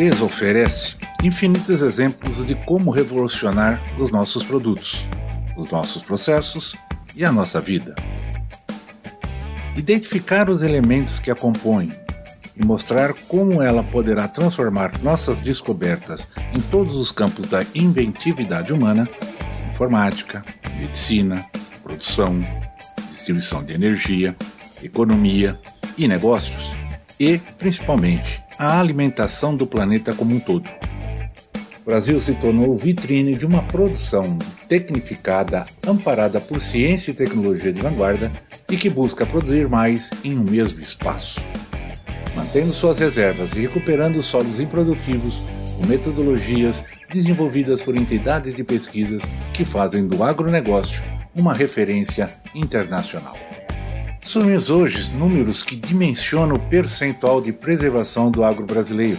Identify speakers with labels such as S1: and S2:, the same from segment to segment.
S1: Natureza oferece infinitos exemplos de como revolucionar os nossos produtos, os nossos processos e a nossa vida. Identificar os elementos que a compõem e mostrar como ela poderá transformar nossas descobertas em todos os campos da inventividade humana informática, medicina, produção, distribuição de energia, economia e negócios e, principalmente, a alimentação do planeta como um todo. O Brasil se tornou vitrine de uma produção tecnificada, amparada por ciência e tecnologia de vanguarda e que busca produzir mais em um mesmo espaço. Mantendo suas reservas e recuperando solos improdutivos com metodologias desenvolvidas por entidades de pesquisas que fazem do agronegócio uma referência internacional. Assumimos hoje números que dimensionam o percentual de preservação do agro brasileiro,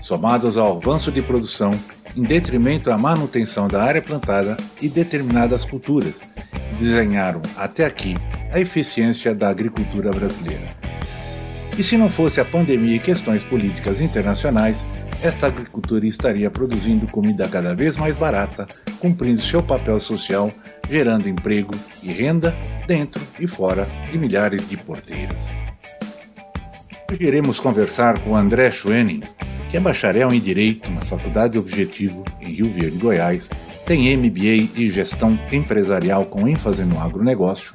S1: somados ao avanço de produção em detrimento à manutenção da área plantada e determinadas culturas, que desenharam até aqui a eficiência da agricultura brasileira. E se não fosse a pandemia e questões políticas internacionais, esta agricultura estaria produzindo comida cada vez mais barata, cumprindo seu papel social, gerando emprego e renda dentro e fora de milhares de porteiras. Hoje iremos conversar com André Schwenning, que é bacharel em Direito na Faculdade Objetivo, em Rio Verde, Goiás, tem MBA e Gestão Empresarial com ênfase no agronegócio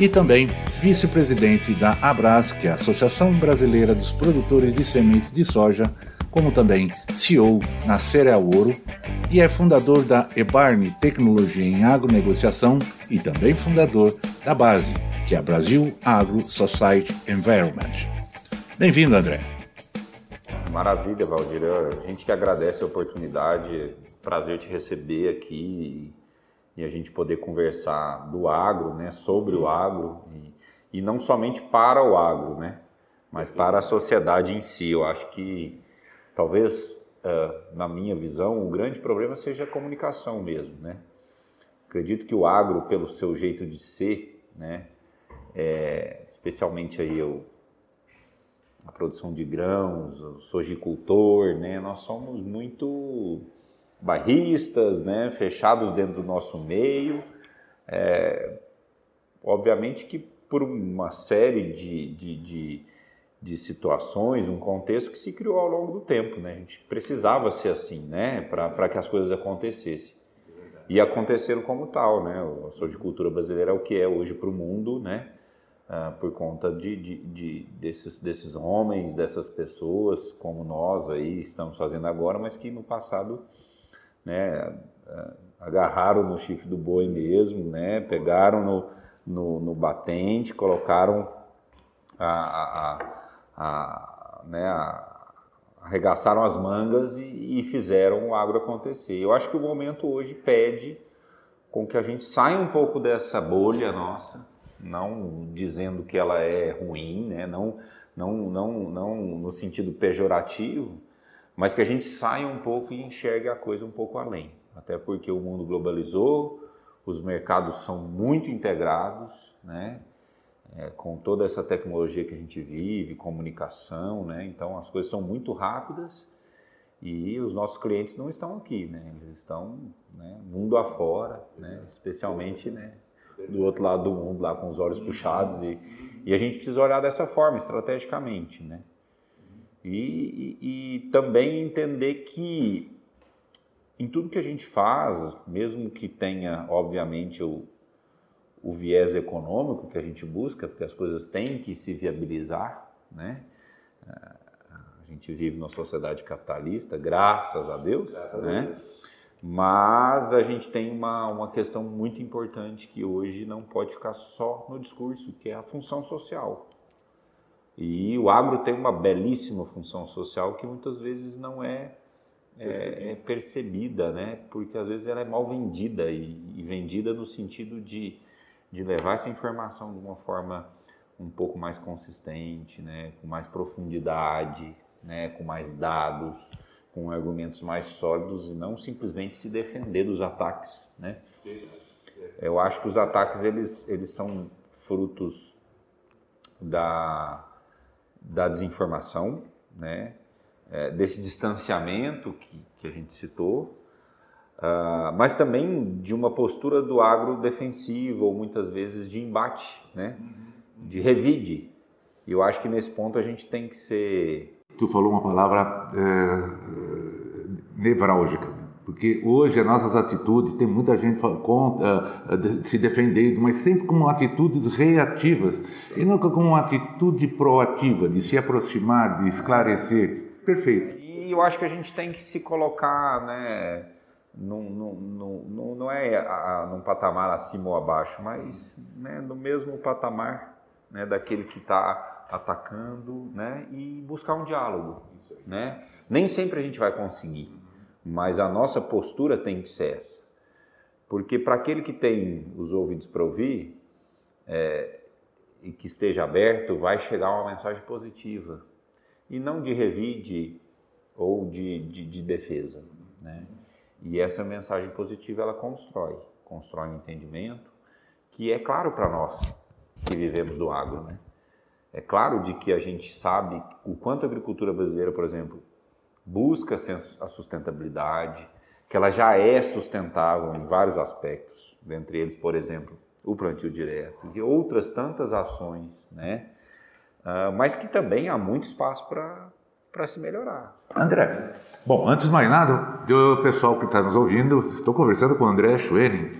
S1: e também vice-presidente da Abras, que é a Associação Brasileira dos Produtores de Sementes de Soja, como também CEO na Cereal Ouro e é fundador da Ebarne Tecnologia em Agronegociação e também fundador da base, que é a Brasil Agro Society Environment. Bem-vindo, André.
S2: Maravilha, Valdir. A gente que agradece a oportunidade, prazer te receber aqui e a gente poder conversar do agro, né, sobre o agro e, e não somente para o agro, né, mas para a sociedade em si. Eu acho que Talvez, uh, na minha visão, o grande problema seja a comunicação mesmo, né? Acredito que o agro, pelo seu jeito de ser, né, é, especialmente aí eu, a produção de grãos, o sojicultor, né, nós somos muito barristas, né, fechados dentro do nosso meio. É, obviamente que por uma série de, de, de de situações, um contexto que se criou ao longo do tempo, né? A gente precisava ser assim, né? Para que as coisas acontecessem. E aconteceram como tal, né? A sojicultura brasileira é o que é hoje para o mundo, né? Ah, por conta de, de, de, desses, desses homens, dessas pessoas como nós aí estamos fazendo agora, mas que no passado, né? Ah, agarraram no chifre do boi mesmo, né? Pegaram no, no, no batente, colocaram a, a, a a, né, a, arregaçaram as mangas e, e, fizeram o agro acontecer. Eu acho que o momento hoje pede com que a gente saia um pouco dessa bolha nossa, não dizendo que ela é ruim, né? não, não, não, não no sentido pejorativo, mas que a gente saia um pouco e enxergue a coisa um pouco além. Até porque o mundo globalizou, os mercados são muito integrados, né? É, com toda essa tecnologia que a gente vive, comunicação, né? Então as coisas são muito rápidas e os nossos clientes não estão aqui, né? Eles estão né, mundo afora, né? Especialmente, né? Do outro lado do mundo, lá com os olhos puxados e, e a gente precisa olhar dessa forma, estrategicamente, né? E, e, e também entender que em tudo que a gente faz, mesmo que tenha, obviamente, o, o viés econômico que a gente busca, porque as coisas têm que se viabilizar, né? A gente vive numa sociedade capitalista, graças a Deus, graças né? A Deus. Mas a gente tem uma, uma questão muito importante que hoje não pode ficar só no discurso, que é a função social. E o agro tem uma belíssima função social que muitas vezes não é, é, é percebida, né? porque às vezes ela é mal vendida e, e, vendida no sentido de, de levar essa informação de uma forma um pouco mais consistente, né? com mais profundidade, né? com mais dados, com argumentos mais sólidos e não simplesmente se defender dos ataques. Né? Eu acho que os ataques eles, eles são frutos da da desinformação, né? É, desse distanciamento que, que, a gente citou, uh, mas também de uma postura do agro defensivo ou muitas vezes de embate, né? de revide. E eu acho que nesse ponto a gente tem que ser.
S1: Tu falou uma palavra é, nevrálgica porque hoje as nossas atitudes, tem muita gente contra, uh, se defendendo, mas sempre com atitudes reativas e nunca com uma atitude proativa, de se aproximar, de esclarecer. Perfeito.
S2: E eu acho que a gente tem que se colocar, né, num, num, num, não é a, num patamar acima ou abaixo, mas né, no mesmo patamar né, daquele que está atacando né, e buscar um diálogo. Né? Nem sempre a gente vai conseguir mas a nossa postura tem que ser essa. Porque para aquele que tem os ouvidos para ouvir é, e que esteja aberto, vai chegar uma mensagem positiva e não de revide ou de, de, de defesa. Né? E essa mensagem positiva ela constrói, constrói um entendimento que é claro para nós que vivemos do agro. Né? É claro de que a gente sabe o quanto a agricultura brasileira, por exemplo, busca a sustentabilidade, que ela já é sustentável em vários aspectos, dentre eles, por exemplo, o plantio direto e outras tantas ações, né? Uh, mas que também há muito espaço para se melhorar.
S1: André, bom, antes de mais nada, eu, pessoal que está nos ouvindo, estou conversando com o André Schwenning,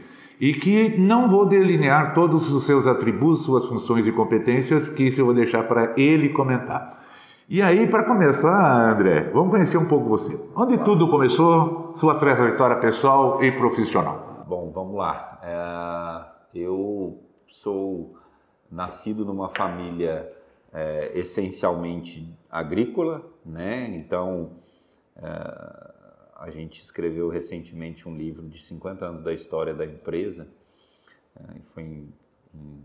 S1: e que não vou delinear todos os seus atributos, suas funções e competências, que isso eu vou deixar para ele comentar. E aí, para começar, André, vamos conhecer um pouco você. Onde tudo começou, sua trajetória pessoal e profissional?
S2: Bom, vamos lá. É, eu sou nascido numa família é, essencialmente agrícola, né? Então, é, a gente escreveu recentemente um livro de 50 anos da história da empresa. É, foi em, em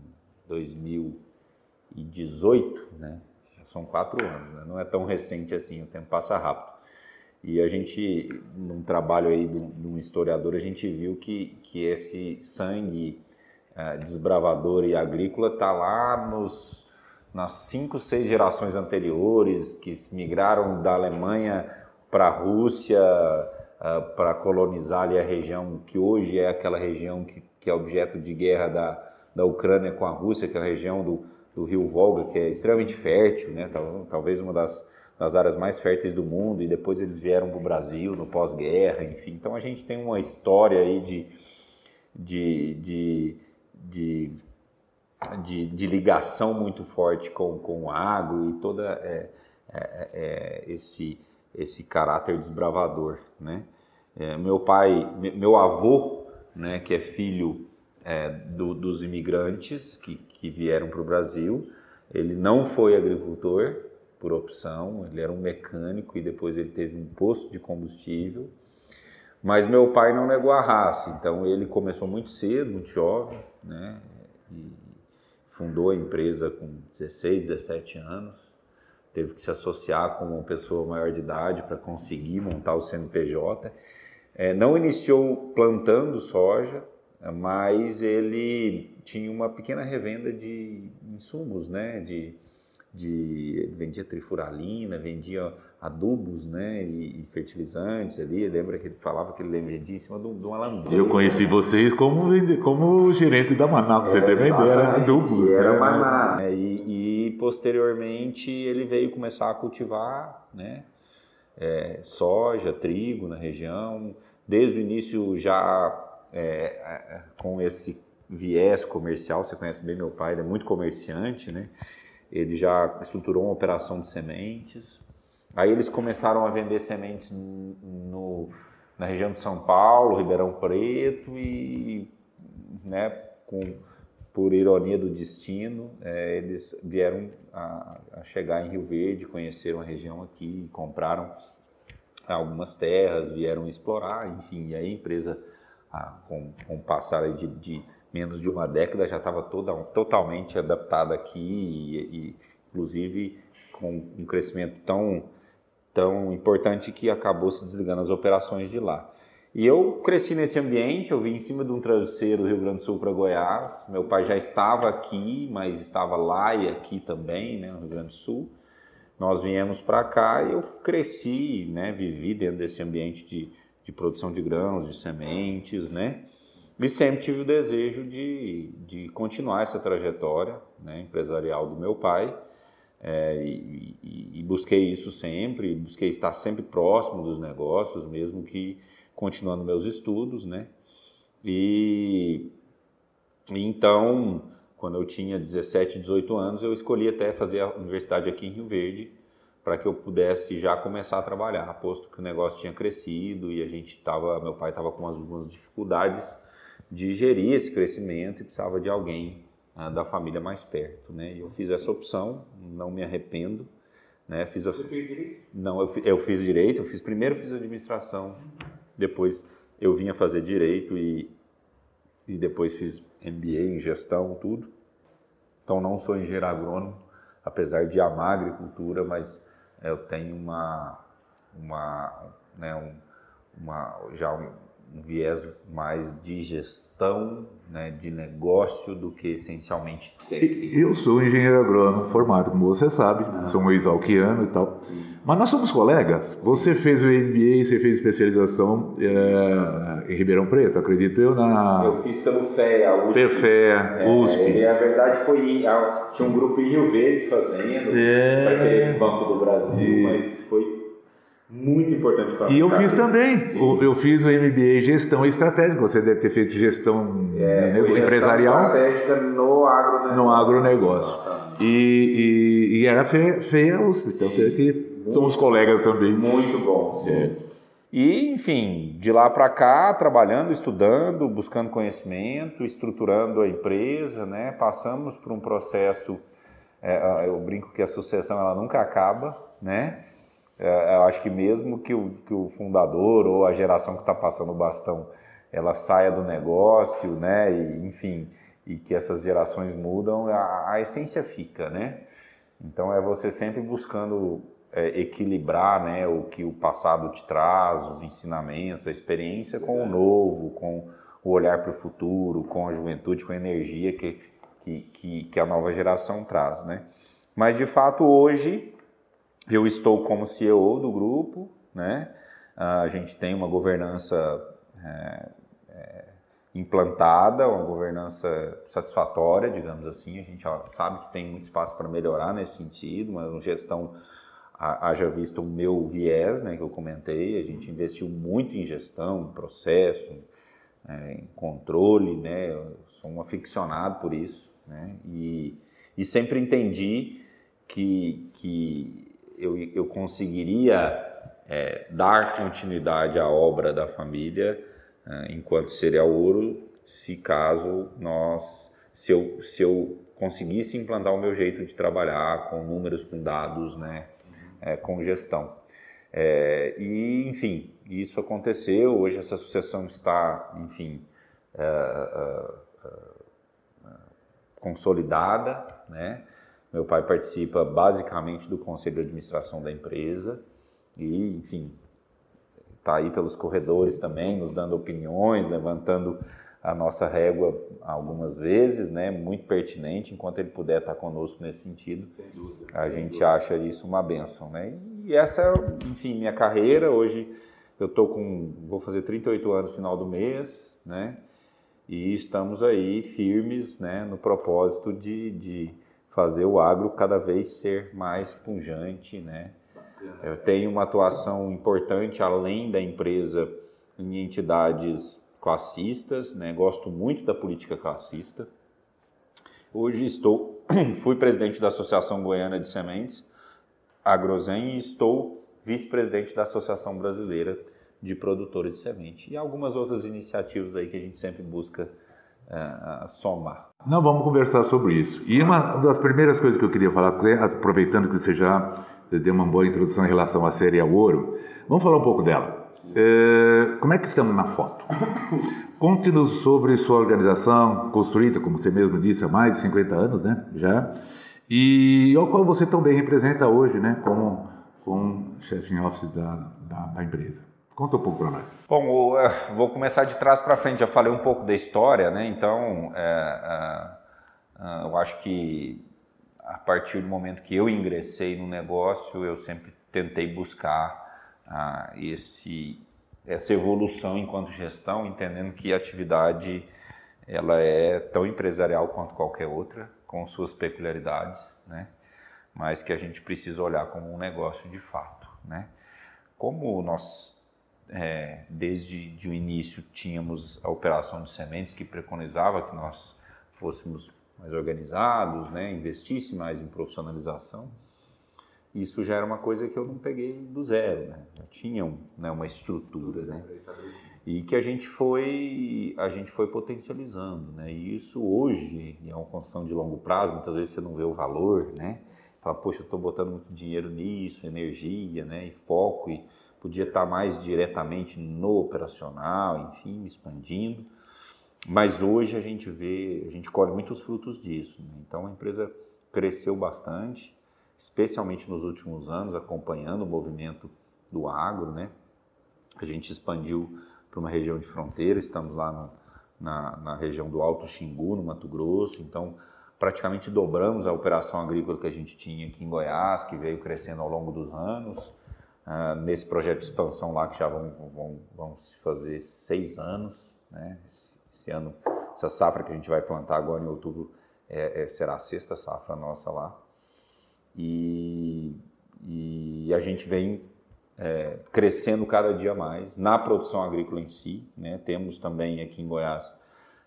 S2: 2018, né? são quatro anos, né? não é tão recente assim, o tempo passa rápido. E a gente, num trabalho aí de um historiador, a gente viu que, que esse sangue uh, desbravador e agrícola está lá nos, nas cinco, seis gerações anteriores, que migraram da Alemanha para a Rússia, uh, para colonizar ali a região que hoje é aquela região que, que é objeto de guerra da, da Ucrânia com a Rússia, que é a região do, do rio Volga, que é extremamente fértil, né? talvez uma das, das áreas mais férteis do mundo, e depois eles vieram para o Brasil no pós-guerra, enfim. Então a gente tem uma história aí de, de, de, de, de, de ligação muito forte com, com o agro e toda é, é, é, esse, esse caráter desbravador, né? É, meu pai, meu avô, né, que é filho é, do, dos imigrantes que, que vieram para o Brasil. Ele não foi agricultor por opção, ele era um mecânico e depois ele teve um posto de combustível. Mas meu pai não negou a raça, então ele começou muito cedo, muito jovem, né? E fundou a empresa com 16, 17 anos. Teve que se associar com uma pessoa maior de idade para conseguir montar o CNPJ. É, não iniciou plantando soja, mas ele tinha uma pequena revenda de insumos, né? De, de vendia trifuralina, vendia adubos, né? E, e, fertilizantes ali. Lembra que ele falava que ele vendia em cima de, de uma lambreta.
S1: Eu conheci vocês como, como gerente da Manaus, você também era adubos.
S2: Era né? Manaus. É, e, e, posteriormente ele veio começar a cultivar, né? É, soja, trigo na região. Desde o início já é, é, com esse viés comercial, você conhece bem meu pai, ele é muito comerciante, né? Ele já estruturou uma operação de sementes. Aí eles começaram a vender sementes no, na região de São Paulo, Ribeirão Preto e né, com, por ironia do destino, é, eles vieram a, a, chegar em Rio Verde, conheceram a região aqui, compraram algumas terras, vieram explorar, enfim, e a empresa, a, com, com o passar de, de, menos de uma década, já estava toda, totalmente adaptada aqui e, e inclusive com um crescimento tão, tão importante que acabou se desligando as operações de lá. E eu cresci nesse ambiente, eu vim em cima de um travesseiro do Rio Grande do Sul para Goiás. Meu pai já estava aqui, mas estava lá e aqui também, né, no Rio Grande do Sul. Nós viemos para cá e eu cresci, né, vivi dentro desse ambiente de, de produção de grãos, de sementes, né? E sempre tive o desejo de, de continuar essa trajetória né, empresarial do meu pai. É, e, e, e busquei isso sempre, busquei estar sempre próximo dos negócios, mesmo que continuando meus estudos, né? E, e então, quando eu tinha 17, 18 anos, eu escolhi até fazer a universidade aqui em Rio Verde para que eu pudesse já começar a trabalhar, posto que o negócio tinha crescido e a gente estava, meu pai estava com algumas dificuldades de gerir esse crescimento e precisava de alguém ah, da família mais perto, né? E eu fiz essa opção, não me arrependo, né? Fiz a...
S3: Você fez direito?
S2: Não, eu, eu fiz direito, eu fiz primeiro fiz administração, depois eu vinha fazer direito e, e depois fiz MBA em gestão, tudo. Então não sou engenheiro agrônomo, apesar de amar agricultura, mas eu tenho uma, uma, né, um, uma já um viés mais de gestão, né, de negócio do que essencialmente
S1: técnico. Eu sou engenheiro agrônomo formado, como você sabe, ah. sou um exalquiano e tal. Sim. Mas nós somos colegas. Você fez o MBA, você fez especialização é, em Ribeirão Preto, acredito eu,
S2: na... Eu fiz pelo FEA,
S1: USP. PFEA, é, USP.
S2: Ele, a verdade foi, tinha um grupo em Rio Verde fazendo, é... parceria com o Banco do Brasil, mas foi muito importante para
S1: E eu fiz também. Sim. Eu fiz o MBA em Gestão Estratégica. Você deve ter feito gestão é, né, empresarial.
S2: estratégica no agronegócio.
S1: No agronegócio. E, e, e, era feia, feia a USP. Então, que somos colegas também.
S2: Muito bom. Sim. É. E, enfim, de lá para cá, trabalhando, estudando, buscando conhecimento, estruturando a empresa, né? Passamos por um processo, é, eu brinco que a sucessão ela nunca acaba, né? É, eu acho que mesmo que o, que o fundador ou a geração que está passando o bastão ela saia do negócio, né? E, enfim, e que essas gerações mudam, a, a essência fica, né? Então é você sempre buscando é, equilibrar, né, o que o passado te traz, os ensinamentos, a experiência com o novo, com o olhar para o futuro, com a juventude, com a energia que, que, que, que a nova geração traz, né? Mas de fato hoje eu estou como CEO do grupo, né? A gente tem uma governança é, é, implantada, uma governança satisfatória, digamos assim. A gente sabe que tem muito espaço para melhorar nesse sentido, mas uma gestão haja visto o meu viés, né, que eu comentei. A gente investiu muito em gestão, em processo, é, em controle, né? Eu sou um aficionado por isso, né? E, e sempre entendi que, que eu, eu conseguiria é, dar continuidade à obra da família é, enquanto cereal ouro, se caso nós, se eu, se eu conseguisse implantar o meu jeito de trabalhar com números, com dados, né, é, com gestão. É, e, enfim, isso aconteceu. Hoje essa sucessão está, enfim, é, é consolidada, né? Meu pai participa basicamente do conselho de administração da empresa e, enfim, está aí pelos corredores também, nos dando opiniões, levantando a nossa régua algumas vezes, né? Muito pertinente. Enquanto ele puder estar conosco nesse sentido, dúvida, a gente dúvida. acha isso uma benção, né? E essa, é, enfim, minha carreira. Hoje eu tô com, vou fazer 38 anos no final do mês, né? E estamos aí firmes, né? No propósito de, de fazer o agro cada vez ser mais pungente, né? Eu tenho uma atuação importante além da empresa em entidades classistas, né? Gosto muito da política classista. Hoje estou, fui presidente da Associação Goiana de Sementes, Agrozen, e estou vice-presidente da Associação Brasileira de Produtores de Semente. E algumas outras iniciativas aí que a gente sempre busca é, somar.
S1: Não, vamos conversar sobre isso. E uma das primeiras coisas que eu queria falar, aproveitando que você já deu uma boa introdução em relação à série ouro, vamos falar um pouco dela. É, como é que estamos na foto? Conte-nos sobre sua organização, construída, como você mesmo disse, há mais de 50 anos, né? Já. E ao qual você também representa hoje, né? Como, como chefe em office da, da, da empresa. Conta um pouco para nós.
S2: Bom, é, vou começar de trás para frente. Já falei um pouco da história, né? Então, é, é, é, eu acho que a partir do momento que eu ingressei no negócio, eu sempre tentei buscar ah, esse, essa evolução enquanto gestão, entendendo que a atividade ela é tão empresarial quanto qualquer outra, com suas peculiaridades, né? mas que a gente precisa olhar como um negócio de fato. Né? Como nós, é, desde o início, tínhamos a operação de sementes que preconizava que nós fôssemos mais organizados, né? investisse mais em profissionalização, isso já era uma coisa que eu não peguei do zero, né? Já tinha né, uma estrutura, né? E que a gente foi a gente foi potencializando, né? E isso hoje é uma construção de longo prazo. Muitas vezes você não vê o valor, né? Fala, poxa, eu estou botando muito dinheiro nisso, energia, né? E foco e podia estar mais diretamente no operacional, enfim, expandindo. Mas hoje a gente vê, a gente colhe muitos frutos disso. Né? Então a empresa cresceu bastante especialmente nos últimos anos, acompanhando o movimento do agro, né? A gente expandiu para uma região de fronteira, estamos lá na, na, região do Alto Xingu, no Mato Grosso, então praticamente dobramos a operação agrícola que a gente tinha aqui em Goiás, que veio crescendo ao longo dos anos. Uh, nesse projeto de expansão lá, que já vão, vão, vão se fazer seis anos, né? Esse, esse, ano, essa safra que a gente vai plantar agora em outubro é, é, será a sexta safra nossa lá. E, e a gente vem é, crescendo cada dia mais na produção agrícola em si. Né? Temos também aqui em Goiás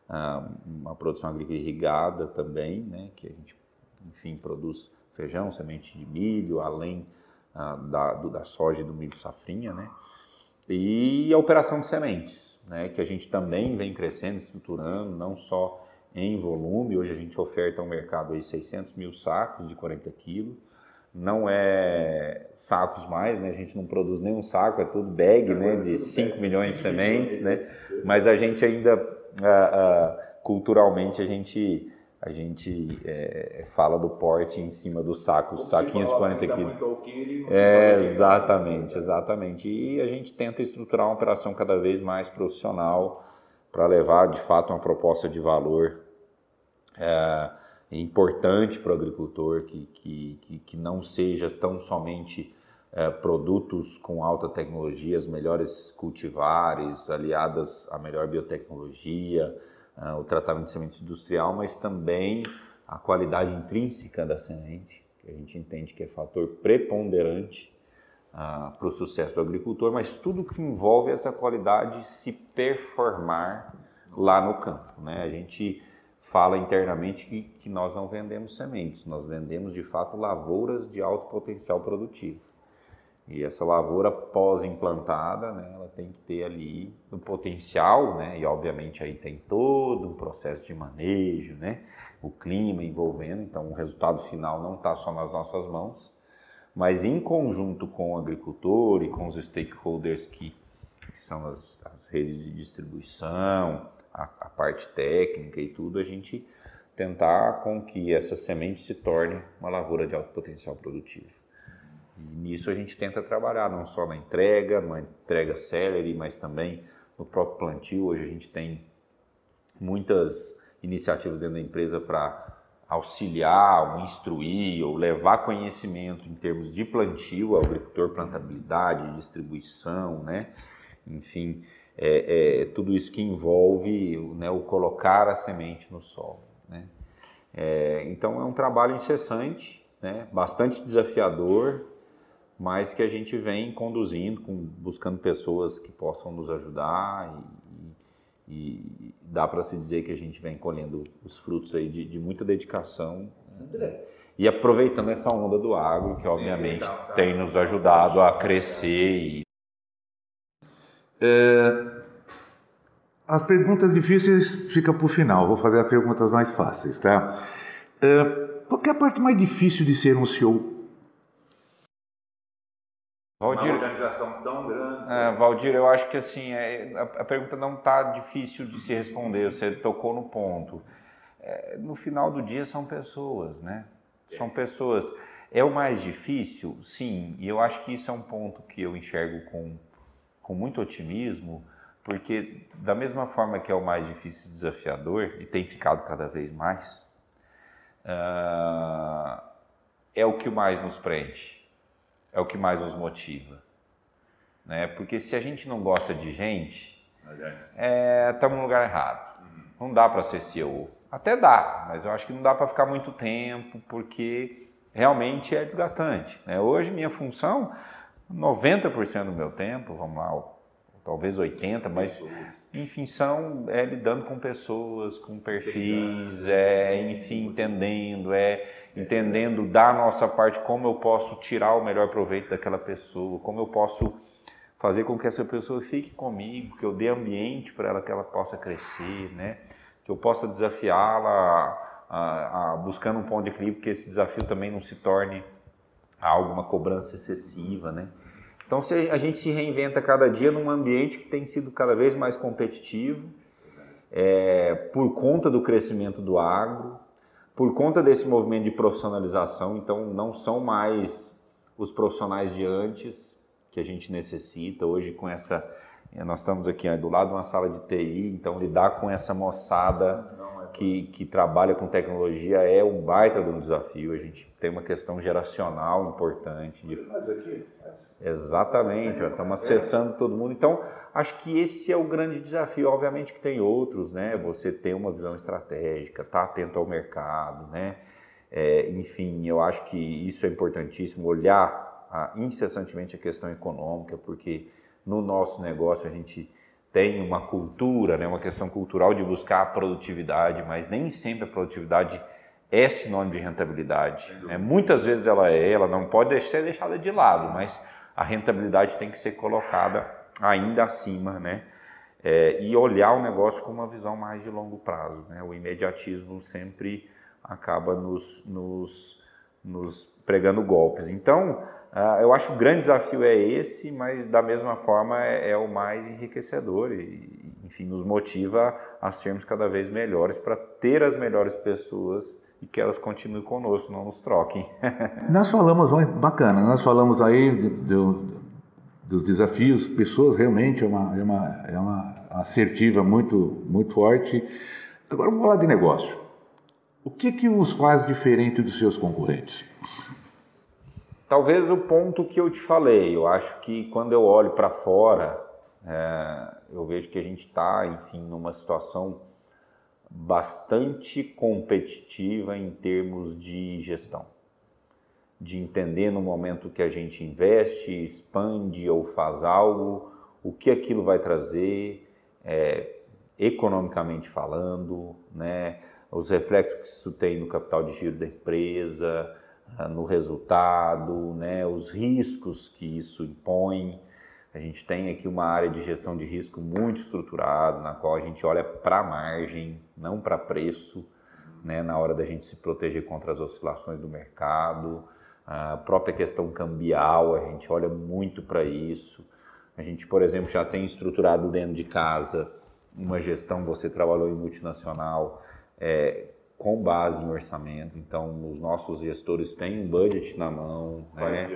S2: ah, uma produção agrícola irrigada também, né? que a gente, enfim, produz feijão, semente de milho, além ah, da, do, da soja e do milho safrinha, né? E a operação de sementes, né? que a gente também vem crescendo, estruturando, não só em volume. Hoje a gente oferta ao mercado aí 600 mil sacos de 40 quilos. Não é sacos mais, né? A gente não produz nenhum saco, é tudo bag, é, né? De 5 milhões de sementes, né? Mas a gente ainda, uh, uh, culturalmente, a gente a gente é, fala do porte em cima do saco, os saquinhos de 40 quilos. É, exatamente, exatamente. E a gente tenta estruturar uma operação cada vez mais profissional para levar de fato uma proposta de valor é, importante para o agricultor, que, que, que, que, não seja tão somente é, produtos com alta tecnologia, as melhores cultivares, aliadas à melhor biotecnologia, é, o tratamento de semente industrial, mas também a qualidade intrínseca da semente, que a gente entende que é fator preponderante ah, para o sucesso do agricultor, mas tudo que envolve essa qualidade se performar lá no campo. Né? A gente fala internamente que, que nós não vendemos sementes, nós vendemos de fato lavouras de alto potencial produtivo. E essa lavoura pós-implantada, né, ela tem que ter ali um potencial, né, e obviamente aí tem todo um processo de manejo, né, o clima envolvendo, então o resultado final não está só nas nossas mãos, mas em conjunto com o agricultor e com os stakeholders que, que são as, as redes de distribuição, a, a, parte técnica e tudo, a gente tentar com que essa semente se torne uma lavoura de alto potencial produtivo. E nisso a gente tenta trabalhar não só na entrega, na entrega celery, mas também no próprio plantio. Hoje a gente tem muitas iniciativas dentro da empresa para auxiliar, ou instruir, ou levar conhecimento em termos de plantio agricultor, plantabilidade, distribuição, né? Enfim, é, é, tudo isso que envolve né, o colocar a semente no solo. Né? É, então é um trabalho incessante, né, bastante desafiador, mas que a gente vem conduzindo, com, buscando pessoas que possam nos ajudar e, e dá para se dizer que a gente vem colhendo os frutos aí de, de muita dedicação. Né? E aproveitando essa onda do agro, que obviamente tem nos ajudado a crescer e
S1: é, As perguntas difíceis ficam para o final, vou fazer as perguntas mais fáceis, tá? Uh, qual é a parte mais difícil de ser um CEO?
S2: Valdir, uma organização tão grande. É, Valdir, eu acho que assim, é, a, a pergunta não está difícil de se responder, você tocou no ponto. É, no final do dia são pessoas, né? São pessoas. É o mais difícil? Sim, e eu acho que isso é um ponto que eu enxergo com, com muito otimismo, porque da mesma forma que é o mais difícil e desafiador, e tem ficado cada vez mais, uh, é o que mais nos preenche é o que mais nos motiva. Né? Porque se a gente não gosta de gente, estamos é, no lugar errado. Uhum. Não dá para ser CEO. Até dá, mas eu acho que não dá para ficar muito tempo, porque realmente é desgastante. Né? Hoje, minha função, 90% do meu tempo, vamos lá, talvez 80%, mas enfim, são é, lidando com pessoas, com perfis, é, enfim, entendendo, é entendendo da nossa parte como eu posso tirar o melhor proveito daquela pessoa, como eu posso fazer com que essa pessoa fique comigo, que eu dê ambiente para ela que ela possa crescer, né? Que eu possa desafiá-la a, a, buscando um ponto de equilíbrio, que esse desafio também não se torne algo uma cobrança excessiva, né? Então a gente se reinventa cada dia num ambiente que tem sido cada vez mais competitivo, é, por conta do crescimento do agro, por conta desse movimento de profissionalização, então não são mais os profissionais de antes que a gente necessita. Hoje, com essa. Nós estamos aqui do lado de uma sala de TI, então lidar com essa moçada que, que trabalha com tecnologia é um baita de um desafio. A gente tem uma questão geracional importante. De... Exatamente, estamos acessando todo mundo. Então, acho que esse é o grande desafio. Obviamente que tem outros, né? Você tem uma visão estratégica, tá atento ao mercado, né? É, enfim, eu acho que isso é importantíssimo, olhar ah, incessantemente a questão econômica, porque no nosso negócio a gente tem uma cultura, né, uma questão cultural de buscar a produtividade, mas nem sempre a produtividade é sinônimo de rentabilidade. É, muitas vezes ela é, ela não pode ser deixada de lado, mas a rentabilidade tem que ser colocada ainda acima, né? É, e olhar o negócio com uma visão mais de longo prazo. Né? O imediatismo sempre acaba nos, nos, nos pregando golpes. Então, uh, eu acho que o grande desafio é esse, mas da mesma forma é, é o mais enriquecedor e, enfim, nos motiva a sermos cada vez melhores para ter as melhores pessoas e que elas continuem conosco, não nos troquem.
S1: nós falamos, bacana, nós falamos aí do, dos desafios, pessoas realmente é uma, é uma, é uma assertiva muito, muito forte. Agora vamos falar de negócio. O que, que os faz diferente dos seus concorrentes?
S2: Talvez o ponto que eu te falei. Eu acho que quando eu olho para fora, é, eu vejo que a gente está, enfim, numa situação bastante competitiva em termos de gestão de entender no momento que a gente investe, expande ou faz algo, o que aquilo vai trazer, é, economicamente falando, né? os reflexos que isso tem no capital de giro da empresa, no resultado, né? os riscos que isso impõe. A gente tem aqui uma área de gestão de risco muito estruturada, na qual a gente olha para margem, não para preço, né? na hora da gente se proteger contra as oscilações do mercado a própria questão cambial, a gente olha muito para isso. A gente, por exemplo, já tem estruturado dentro de casa uma gestão, você trabalhou em multinacional, é, com base em orçamento, então os nossos gestores têm um budget na mão, né?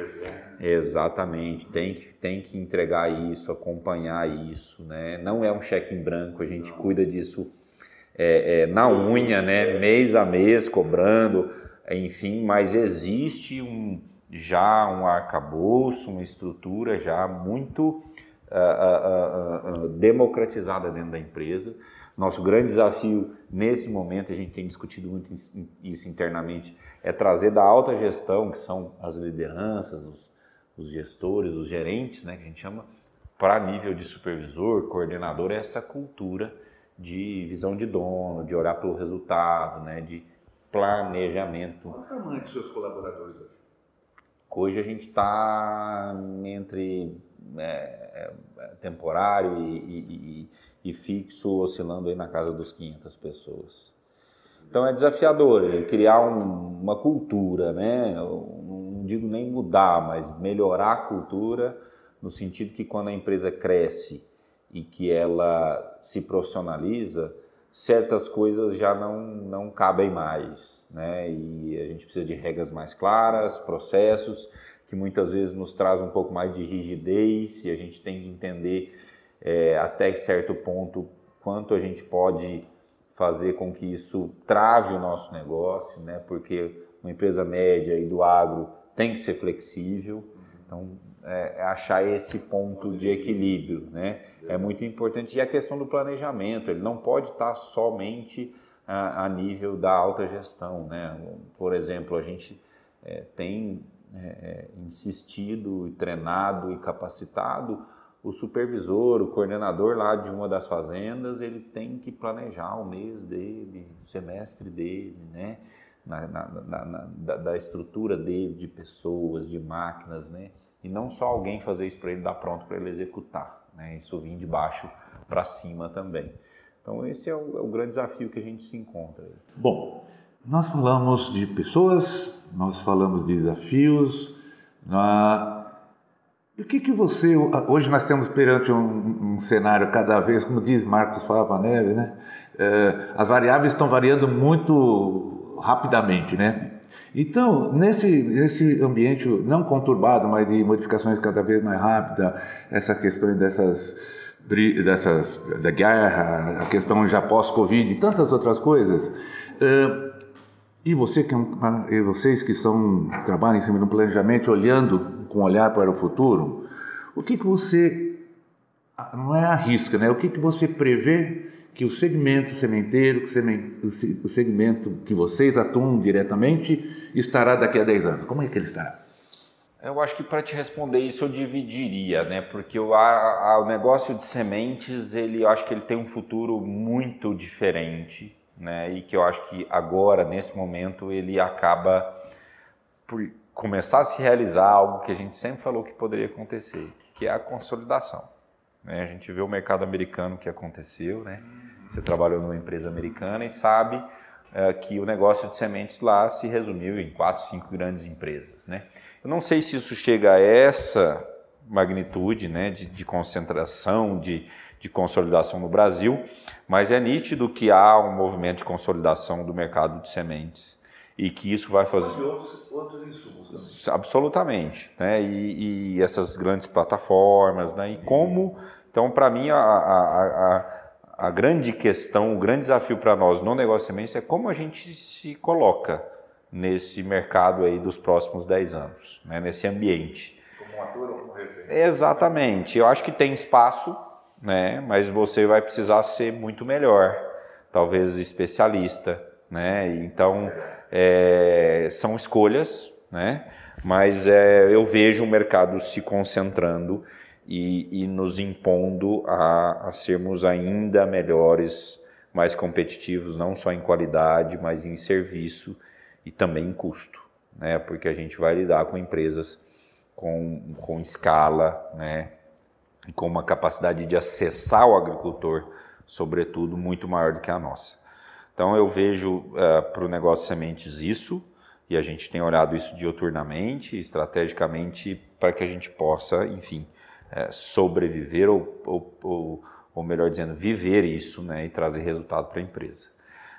S2: Exatamente, tem que, tem que entregar isso, acompanhar isso, né? Não é um cheque em branco, a gente Não. cuida disso é, é, na unha, né? Mês a mês, cobrando enfim, mas existe um, já um arcabouço, uma estrutura já muito uh, uh, uh, democratizada dentro da empresa. Nosso grande desafio nesse momento, a gente tem discutido muito isso internamente, é trazer da alta gestão, que são as lideranças, os, os gestores, os gerentes, né, que a gente chama, para nível de supervisor, coordenador, essa cultura de visão de dono, de olhar pelo resultado, né, de planejamento.
S1: Qual o tamanho dos seus colaboradores hoje?
S2: Hoje a gente está entre é, é, temporário e, e, e fixo oscilando aí na casa dos 500 pessoas. Então é desafiador é criar um, uma cultura, né? Não digo nem mudar, mas melhorar a cultura no sentido que quando a empresa cresce e que ela se profissionaliza, certas coisas já não, não cabem mais, né? E a gente precisa de regras mais claras, processos que muitas vezes nos traz um pouco mais de rigidez e a gente tem que entender é, até certo ponto quanto a gente pode fazer com que isso trave o nosso negócio, né? Porque uma empresa média e do agro tem que ser flexível, então é, é achar esse ponto de equilíbrio, né? É muito importante e a questão do planejamento, ele não pode estar somente a, a nível da alta gestão, né? Por exemplo, a gente é, tem é, é, insistido, treinado e capacitado, o supervisor, o coordenador lá de uma das fazendas, ele tem que planejar o mês dele, o semestre dele, né? Na, na, na, da, da, estrutura dele, de pessoas, de máquinas, né? E não só alguém fazer isso para ele, dar pronto para ele executar, né? Isso vir de baixo para cima também. Então esse é o, é o grande desafio que a gente se encontra.
S1: Bom, nós falamos de pessoas, nós falamos de desafios. Na... E o que, que você. Hoje nós estamos perante um, um cenário cada vez, como diz Marcos Fava Neve, né? É, as variáveis estão variando muito rapidamente, né? Então, nesse, nesse ambiente não conturbado, mas de modificações cada vez mais rápidas, essa questão dessas, dessas da guerra, a questão já pós-Covid e tantas outras coisas, é, e você que é um, ah, e vocês que são trabalham em cima do planejamento, olhando com olhar para o futuro, o que que você ah, não é arrisca, né? O que que você prevê que o segmento sementeiro, o segmento que vocês atuam diretamente, estará daqui a 10 anos? Como é que ele estará?
S2: Eu acho que para te responder isso eu dividiria, né? Porque o, a, a, o negócio de sementes, ele, eu acho que ele tem um futuro muito diferente né? E que eu acho que agora, nesse momento, ele acaba por começar a se realizar algo que a gente sempre falou que poderia acontecer, que é a consolidação. Né? A gente vê o mercado americano que aconteceu, né? Você trabalhou numa empresa americana e sabe é, que o negócio de sementes lá se resumiu em quatro, cinco grandes empresas, né? Eu não sei se isso chega a essa magnitude, né, de, de concentração, de, de consolidação no Brasil, mas é nítido que há um movimento de consolidação do mercado de sementes e que isso vai fazer
S1: outros, outros insumos
S2: absolutamente, né? E, e, essas grandes plataformas, né? E como então para mim a, a, a, a, grande questão, o grande desafio para nós no negócio de sementes é como a gente se coloca nesse mercado aí dos próximos 10 anos, né? Nesse ambiente.
S1: Como um ator ou como referente?
S2: Exatamente. Eu acho que tem espaço né? Mas você vai precisar ser muito melhor, talvez especialista, né? Então é, são escolhas, né? Mas é, eu vejo o mercado se concentrando e, e nos impondo a, a sermos ainda melhores, mais competitivos, não só em qualidade, mas em serviço e também em custo, né? Porque a gente vai lidar com empresas com, com escala, né? e com uma capacidade de acessar o agricultor, sobretudo, muito maior do que a nossa. Então eu vejo uh, para o negócio sementes isso, e a gente tem olhado isso dioturnamente, estrategicamente, para que a gente possa, enfim, uh, sobreviver ou, ou, ou, ou, melhor dizendo, viver isso né, e trazer resultado para a empresa.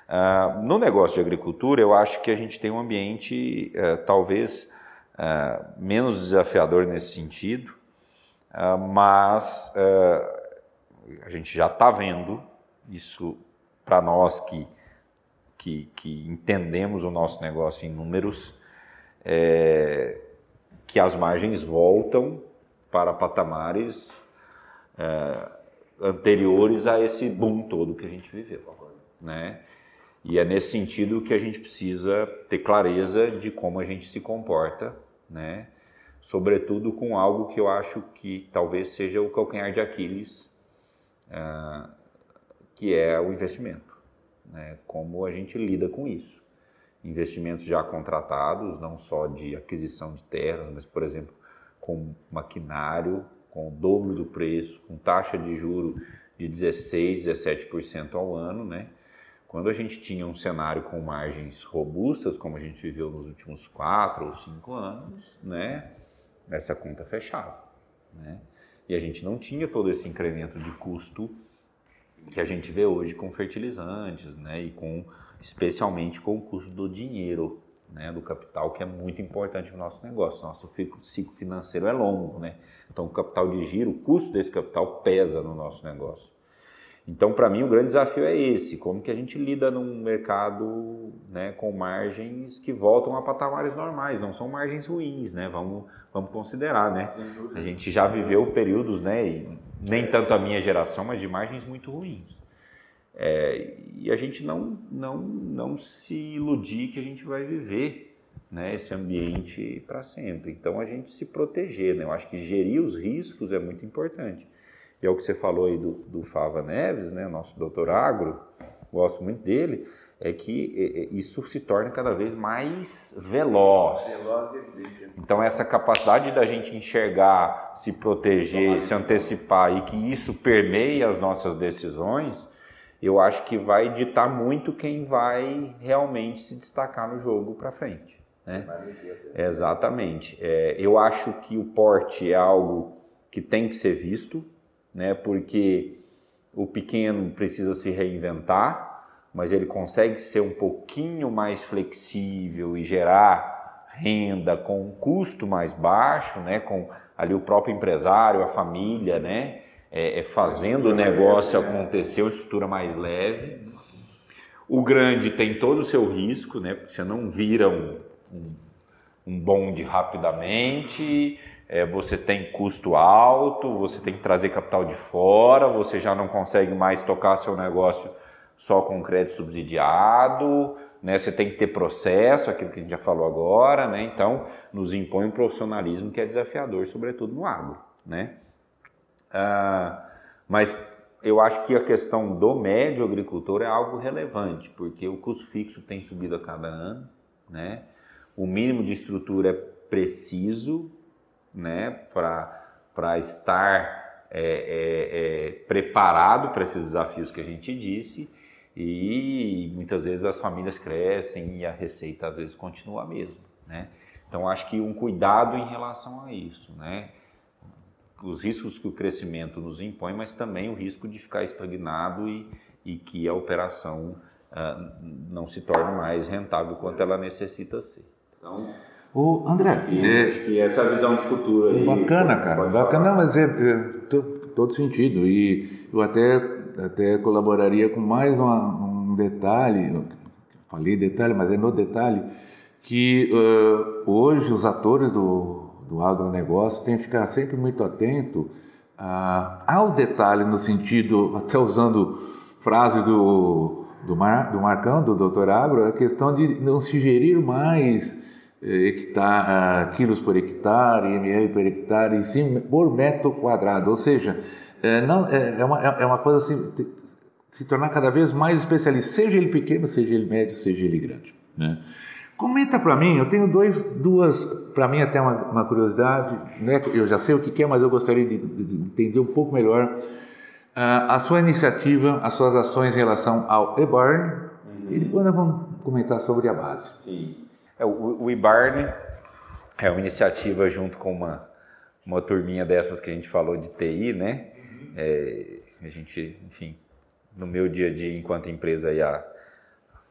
S2: Uh, no negócio de agricultura, eu acho que a gente tem um ambiente talvez menos desafiador nesse sentido, ah, mas a gente já está vendo isso para nós que, que, que, entendemos o nosso negócio em números, é, que as margens voltam para patamares é, anteriores a esse boom todo que a gente viveu. Né? E é nesse sentido que a gente precisa ter clareza de como a gente se comporta, né? sobretudo com algo que eu acho que talvez seja o calcanhar de Aquiles, uh, que é o investimento. Né? Como a gente lida com isso. Investimentos já contratados, não só de aquisição de terras, mas, por exemplo, com maquinário, com o dobro do preço, com taxa de juro de 16, 17% ao ano, né? Quando a gente tinha um cenário com margens robustas, como a gente viveu nos últimos quatro ou cinco anos, né? Essa conta fechava, né? E a gente não tinha todo esse incremento de custo que a gente vê hoje com fertilizantes, né? E com especialmente com o custo do dinheiro, né? Do capital que é muito importante no nosso negócio. Nosso ciclo financeiro é longo, né? Então, o capital de giro, o custo desse capital pesa no nosso negócio. Então, para mim, o grande desafio é esse: como que a gente lida num mercado né, com margens que voltam a patamares normais, não são margens ruins, né? Vamos, vamos considerar, né? A gente já viveu períodos, né? E nem tanto a minha geração, mas de margens muito ruins. É, e a gente não, não, não se iludir que a gente vai viver né, esse ambiente para sempre. Então a gente se proteger, né? Eu acho que gerir os riscos é muito importante. E é o que você falou aí do, do Fava Neves, né, nosso doutor agro, gosto muito dele, é que isso se torna cada vez mais veloz. Então essa capacidade da gente enxergar, se proteger, se antecipar e que isso permeie as nossas decisões, eu acho que vai ditar muito quem vai realmente se destacar no jogo para frente. Né? Exatamente. É, eu acho que o porte é algo que tem que ser visto, né? porque o pequeno precisa se reinventar, mas ele consegue ser um pouquinho mais flexível e gerar renda com um custo mais baixo, né? com ali o próprio empresário, a família, né? É, é fazendo o negócio acontecer, uma estrutura mais leve. O grande tem todo o seu risco, né? Porque você não vira um, um, um bonde rapidamente, é, você tem custo alto, você tem que trazer capital de fora, você já não consegue mais tocar seu negócio só com crédito subsidiado, né? você tem que ter processo, aquilo que a gente já falou agora, né? então nos impõe um profissionalismo que é desafiador, sobretudo no agro. Né? Ah, mas eu acho que a questão do médio agricultor é algo relevante, porque o custo fixo tem subido a cada ano, né? o mínimo de estrutura é preciso né, para estar é, é, é, preparado para esses desafios que a gente disse e muitas vezes as famílias crescem e a receita às vezes continua a mesma. Né? Então acho que um cuidado em relação a isso, né? os riscos que o crescimento nos impõe, mas também o risco de ficar estagnado e, e que a operação uh, não se torne mais rentável quanto ela necessita ser.
S1: Então, o André, acho
S2: que, é, acho que essa visão de futuro aí.
S1: Bacana, cara. Bacana, mas é, é todo sentido. E eu até, até colaboraria com mais uma, um detalhe, falei detalhe, mas é no detalhe, que uh, hoje os atores do, do agronegócio têm que ficar sempre muito atento uh, ao detalhe, no sentido, até usando frase do, do, Mar, do Marcão, do Doutor Agro, a questão de não se gerir mais hectare, quilos por hectare, ml por hectare, e sim por metro quadrado. Ou seja, é, não, é, é, uma, é uma coisa assim, se tornar cada vez mais especialista, seja ele pequeno, seja ele médio, seja ele grande. Né? Comenta para mim, eu tenho dois, duas, para mim até uma, uma curiosidade, né? eu já sei o que é, mas eu gostaria de, de entender um pouco melhor uh, a sua iniciativa, as suas ações em relação ao eBarn, uhum. e depois nós vamos comentar sobre a base.
S2: Sim. É, o, o IBARN é uma iniciativa junto com uma, uma turminha dessas que a gente falou de TI, né? É, a gente, enfim, no meu dia a dia enquanto empresa aí há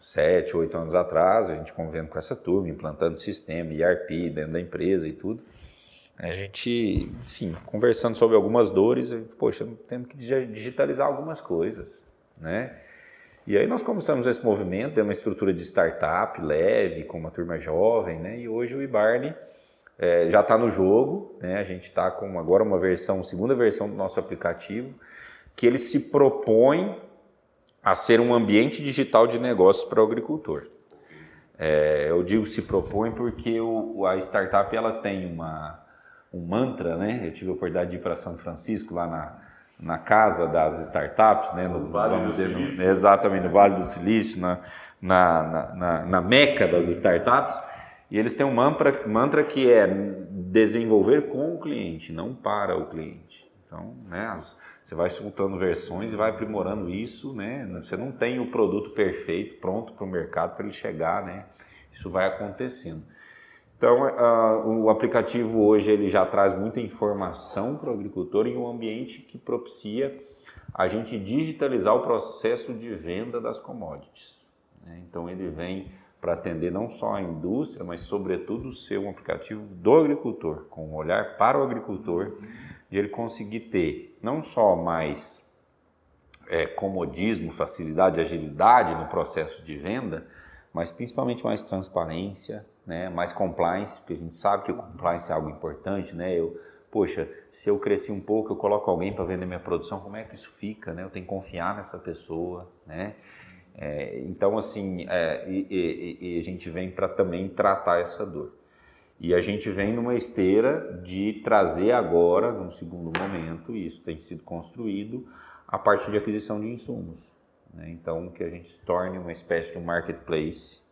S2: sete, oito anos atrás, a gente convivendo com essa turma, implantando sistema, ERP dentro da empresa e tudo. A gente, enfim, conversando sobre algumas dores, poxa, temos que digitalizar algumas coisas, né? E aí nós começamos esse movimento, é uma estrutura de startup leve, com uma turma jovem, né? E hoje o Ibarne é, já está no jogo, né? A gente está com agora uma versão, segunda versão do nosso aplicativo, que ele se propõe a ser um ambiente digital de negócios para o agricultor. É, eu digo se propõe porque o, a startup ela tem uma, um mantra, né? Eu tive a oportunidade de ir para São Francisco lá na na casa das startups, né, no,
S1: vale vamos dizer, no,
S2: exatamente no Vale do Silício, na, na, na, na, meca das startups, e eles têm um mantra, mantra que é desenvolver com o cliente, não para o cliente. Então, né, as, você vai soltando versões e vai aprimorando isso, né? Você não tem o produto perfeito, pronto para o mercado para ele chegar, né? Isso vai acontecendo. Então, uh, o aplicativo hoje ele já traz muita informação para o agricultor em um ambiente que propicia a gente digitalizar o processo de venda das commodities. Né? Então, ele vem para atender não só a indústria, mas sobretudo ser um aplicativo do agricultor, com um olhar para o agricultor, de ele conseguir ter não só mais é, comodismo, facilidade, agilidade no processo de venda, mas principalmente mais transparência, né, mais compliance, porque a gente sabe que o compliance é algo importante, né? Eu, poxa, se eu cresci um pouco, eu coloco alguém para vender minha produção, como é que isso fica, né? Eu tenho que confiar nessa pessoa, né? É, então, assim, é, e, e, e, a gente vem para também tratar essa dor. E a gente vem numa esteira de trazer agora, num segundo momento, e isso tem sido construído, a parte de aquisição de insumos. Né? Então, que a gente se torne uma espécie de marketplace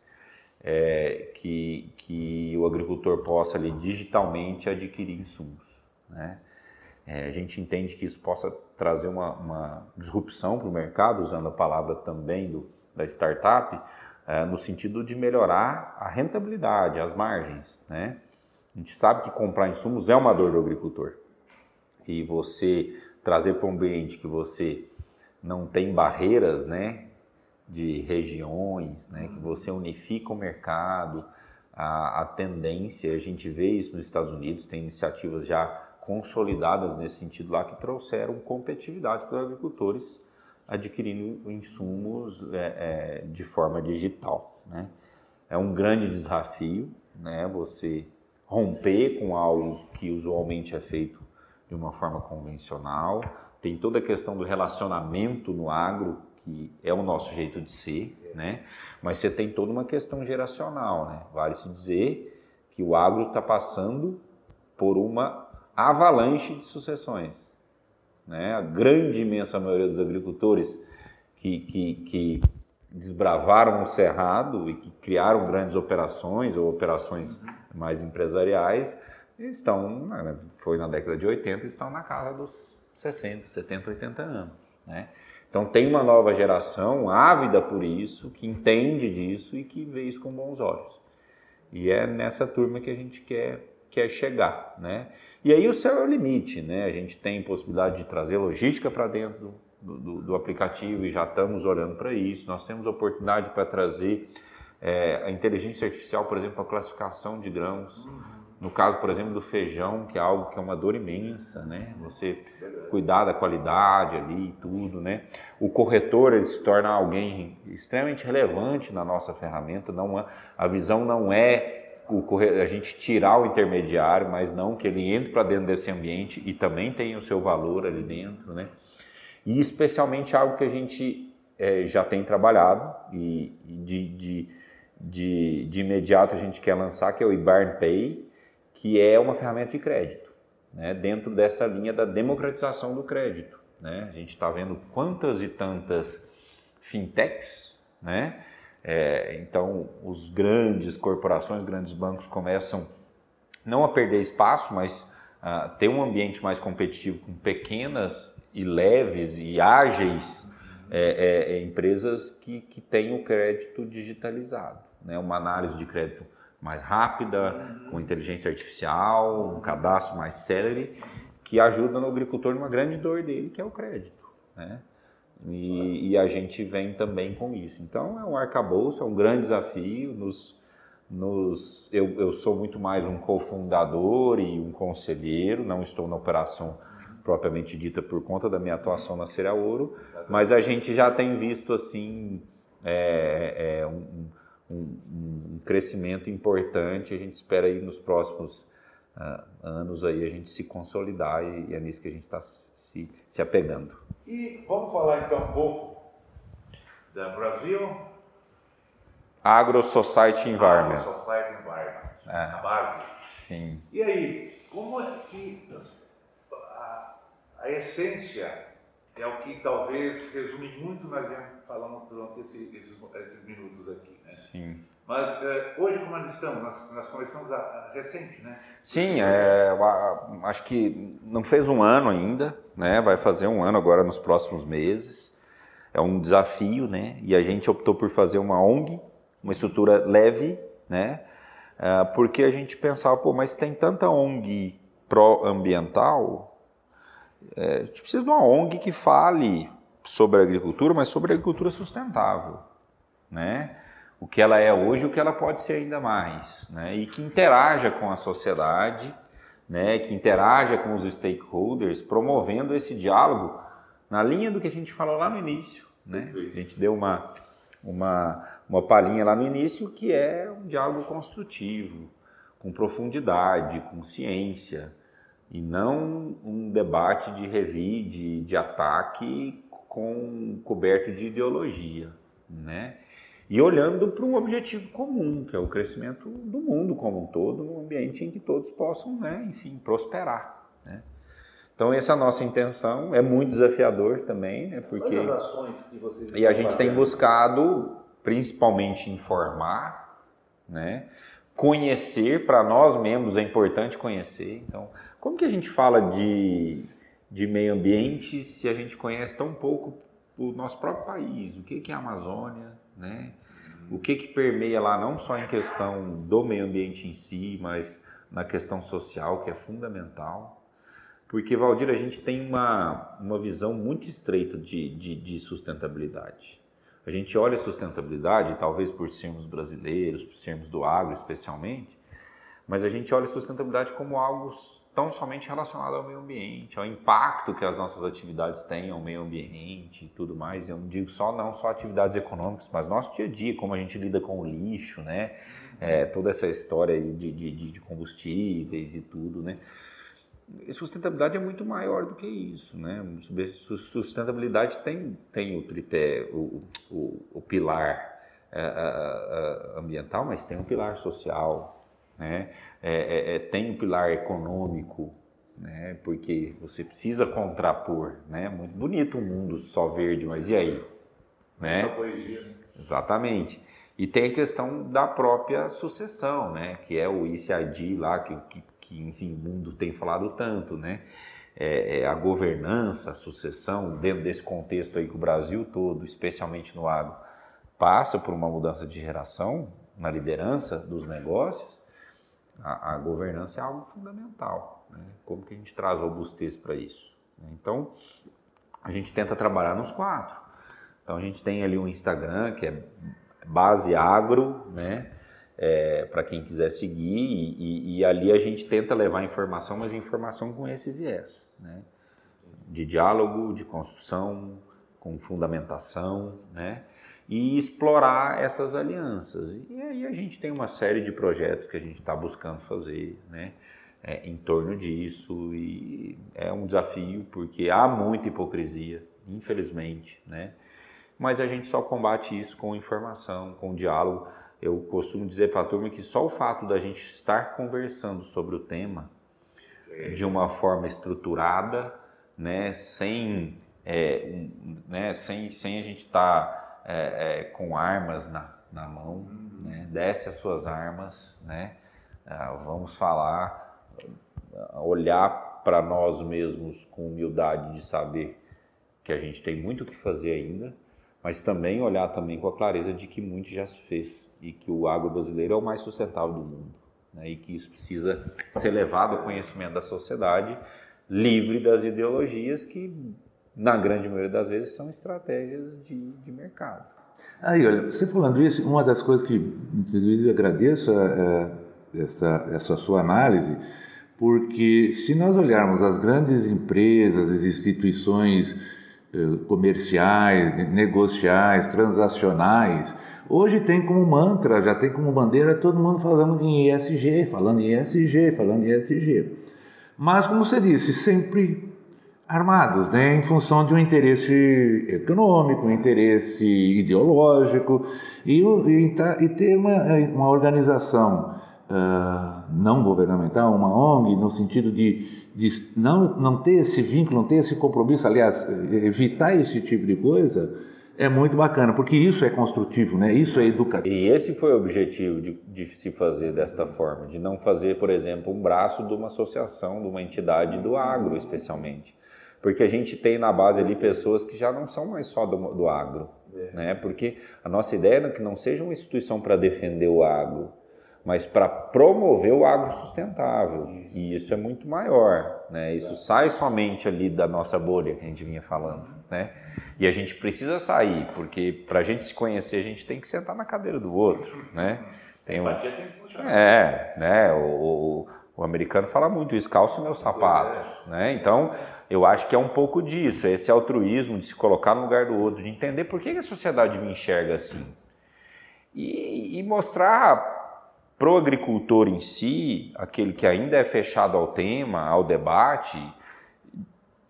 S2: é, que, que o agricultor possa ali digitalmente adquirir insumos. Né? É, a gente entende que isso possa trazer uma, uma disrupção para o mercado, usando a palavra também do, da startup, é, no sentido de melhorar a rentabilidade, as margens. Né? A gente sabe que comprar insumos é uma dor do agricultor. E você trazer para um ambiente que você não tem barreiras né, de regiões, né, que você unifica o mercado, a, a tendência, a gente vê isso nos Estados Unidos, tem iniciativas já consolidadas nesse sentido lá que trouxeram competitividade para os agricultores adquirindo insumos é, é, de forma digital. Né? É um grande desafio né, você romper com algo que usualmente é feito de uma forma convencional. Tem toda a questão do relacionamento no agro, que é o nosso jeito de ser, né? mas você tem toda uma questão geracional. Né? Vale se dizer que o agro está passando por uma avalanche de sucessões né? A grande imensa maioria dos agricultores que, que, que desbravaram o cerrado e que criaram grandes operações ou operações mais empresariais estão, foi na década de 80, estão na casa dos 60, 70, 80 anos. Né? Então tem uma nova geração ávida por isso, que entende disso e que vê isso com bons olhos. E é nessa turma que a gente quer, quer chegar. Né? E aí o céu é o limite, né? A gente tem possibilidade de trazer logística para dentro do, do, do, aplicativo e já estamos olhando para isso. Nós temos oportunidade para trazer é, a inteligência artificial, por exemplo, para classificação de grãos. No caso, por exemplo, do feijão, que é algo que é uma dor imensa, né? Você cuidar da qualidade ali e tudo, né? O corretor ele se torna alguém extremamente relevante na nossa ferramenta. Não a visão não é o, a gente tirar o intermediário, mas não que ele entre para dentro desse ambiente e também tenha o seu valor ali dentro, né? E especialmente algo que a gente é, já tem trabalhado e, de, de, de, de, imediato a gente quer lançar, que é o IBARN Pay, que é uma ferramenta de crédito, né? dentro dessa linha da democratização do crédito. Né? A gente está vendo quantas e tantas fintechs, né? É, então, os grandes corporações, grandes bancos começam não a perder espaço, mas a ter um ambiente mais competitivo com pequenas e leves e ágeis é, é, é, empresas que, que têm o crédito digitalizado. Né? Uma análise de crédito mais rápida, com inteligência artificial, um cadastro mais célere, que ajuda no agricultor numa grande dor dele, que é o crédito. Né? E, e, a gente vem também com isso. Então é um arcabouço, é um grande desafio. Nos, nos, eu, eu sou muito mais um cofundador e um conselheiro, não estou na operação propriamente dita por conta da minha atuação na Cereal Ouro, mas a gente já tem visto assim é, é, um, um, um, crescimento importante. A gente espera aí nos próximos uh, anos aí a gente se consolidar e, e é nisso que a gente está se, se apegando.
S3: E vamos falar então um pouco da Brasil
S2: Agro Society Environment.
S3: Agro Society Environment, é. a base.
S2: Sim.
S3: E aí, como é que a, a essência é o que talvez resume muito nós falamos durante esse, esses, esses minutos aqui. Né?
S2: Sim.
S3: Mas é, hoje, como nós estamos, nós, nós começamos a, a recente, né?
S2: Sim, é, acho que não fez um ano ainda, né? Vai fazer um ano agora nos próximos meses. É um desafio, né? E a gente optou por fazer uma ONG, uma estrutura leve, né? É, porque a gente pensava, pô, mas tem tanta ONG pró-ambiental, é, a gente precisa de uma ONG que fale sobre a agricultura, mas sobre a agricultura sustentável, né? o que ela é hoje o que ela pode ser ainda mais, né? e que interaja com a sociedade, né? que interaja com os stakeholders, promovendo esse diálogo na linha do que a gente falou lá no início. Né? A gente deu uma, uma, uma palhinha lá no início que é um diálogo construtivo, com profundidade, com ciência, e não um debate de revide, de ataque com coberto de ideologia, né? e olhando para um objetivo comum, que é o crescimento do mundo como um todo, num ambiente em que todos possam, né, enfim, prosperar. Né? Então essa é a nossa intenção, é muito desafiador também, né, porque e a gente tem buscado principalmente informar, né, conhecer para nós membros é importante conhecer. Então, como que a gente fala de de meio ambiente se a gente conhece tão pouco o nosso próprio país? O que é a Amazônia? né? O que que permeia lá não só em questão do meio ambiente em si, mas na questão social que é fundamental. Porque, Valdir, a gente tem uma, uma visão muito estreita de, de, de sustentabilidade. A gente olha a sustentabilidade, talvez por sermos brasileiros, por sermos do agro especialmente, mas a gente olha a sustentabilidade como algo tão somente relacionado ao meio ambiente, ao impacto que as nossas atividades têm ao meio ambiente e tudo mais. Eu não digo só não só atividades econômicas, mas nosso dia a dia, como a gente lida com o lixo, né? É, toda essa história de, de, de, combustíveis e tudo, né? Sustentabilidade é muito maior do que isso, né? Sustentabilidade tem, tem o tripé, o, o, o pilar é, é, ambiental, mas tem um pilar social, né? É, é, é, tem um pilar econômico, né? porque você precisa contrapor. Né? Muito bonito um mundo só verde, mas e aí? Né?
S3: Né?
S2: Exatamente. E tem a questão da própria sucessão, né? que é o ICID lá, que, que, que enfim, o mundo tem falado tanto, né? É, é, a governança, a sucessão, dentro desse contexto aí que o Brasil todo, especialmente no agro, passa por uma mudança de geração na liderança dos negócios, a, a governança é algo fundamental. Né? Como que a gente traz robustez para isso? Então, a gente tenta trabalhar nos quatro. Então, a gente tem ali um Instagram que é base agro, né? É, para quem quiser seguir, e, e, e, ali a gente tenta levar informação, mas informação com esse viés, né? de diálogo, de construção, com fundamentação, né? E explorar essas alianças. E aí a gente tem uma série de projetos que a gente está buscando fazer, né? É, em torno disso e é um desafio porque há muita hipocrisia, infelizmente, né? Mas a gente só combate isso com informação, com diálogo. Eu costumo dizer para a turma que só o fato da gente estar conversando sobre o tema de uma forma estruturada, né, sem, é, né, sem, sem a gente estar tá é, é, com armas na, na mão, né? desce as suas armas, né? Ah, vamos falar, olhar para nós mesmos com humildade de saber que a gente tem muito o que fazer ainda, mas também olhar também com a clareza de que muito já se fez e que o agro brasileiro é o mais sustentável do mundo né? e que isso precisa ser levado ao conhecimento da sociedade livre das ideologias que na grande maioria das vezes, são estratégias de, de mercado.
S1: Aí, olha, você falando isso, uma das coisas que, inclusive, eu agradeço é, essa, essa sua análise, porque se nós olharmos as grandes empresas, as instituições eh, comerciais, negociais, transacionais, hoje tem como mantra, já tem como bandeira todo mundo falando em ESG, falando em ESG, falando em ESG. Mas, como você disse, sempre armados, né, em função de um interesse econômico, um interesse ideológico e, e, tá, e ter uma, uma organização uh, não governamental, uma ONG, no sentido de, de não, não ter esse vínculo, não ter esse compromisso, aliás, evitar esse tipo de coisa, é muito bacana, porque isso é construtivo, né? isso é educativo.
S2: E esse foi o objetivo de, de, se fazer desta forma, de não fazer, por exemplo, um braço de uma associação, de uma entidade do agro, especialmente. Porque a gente tem na base ali pessoas que já não são mais só do, do agro. É. Né? Porque a nossa ideia é que não seja uma instituição para defender o agro, mas para promover o agro sustentável. E isso é muito maior. Né? Isso sai somente ali da nossa bolha que a gente vinha falando. Né? E a gente precisa sair, porque para a gente se conhecer, a gente tem que sentar na cadeira do outro. Né? Tem um... É, né? O, o, americano fala muito isso, calço meus sapatos. Né? Então, eu acho que é um pouco disso, esse altruísmo de se colocar no lugar do outro, de entender por que a sociedade me enxerga assim. E, e mostrar para o agricultor em si, aquele que ainda é fechado ao tema, ao debate,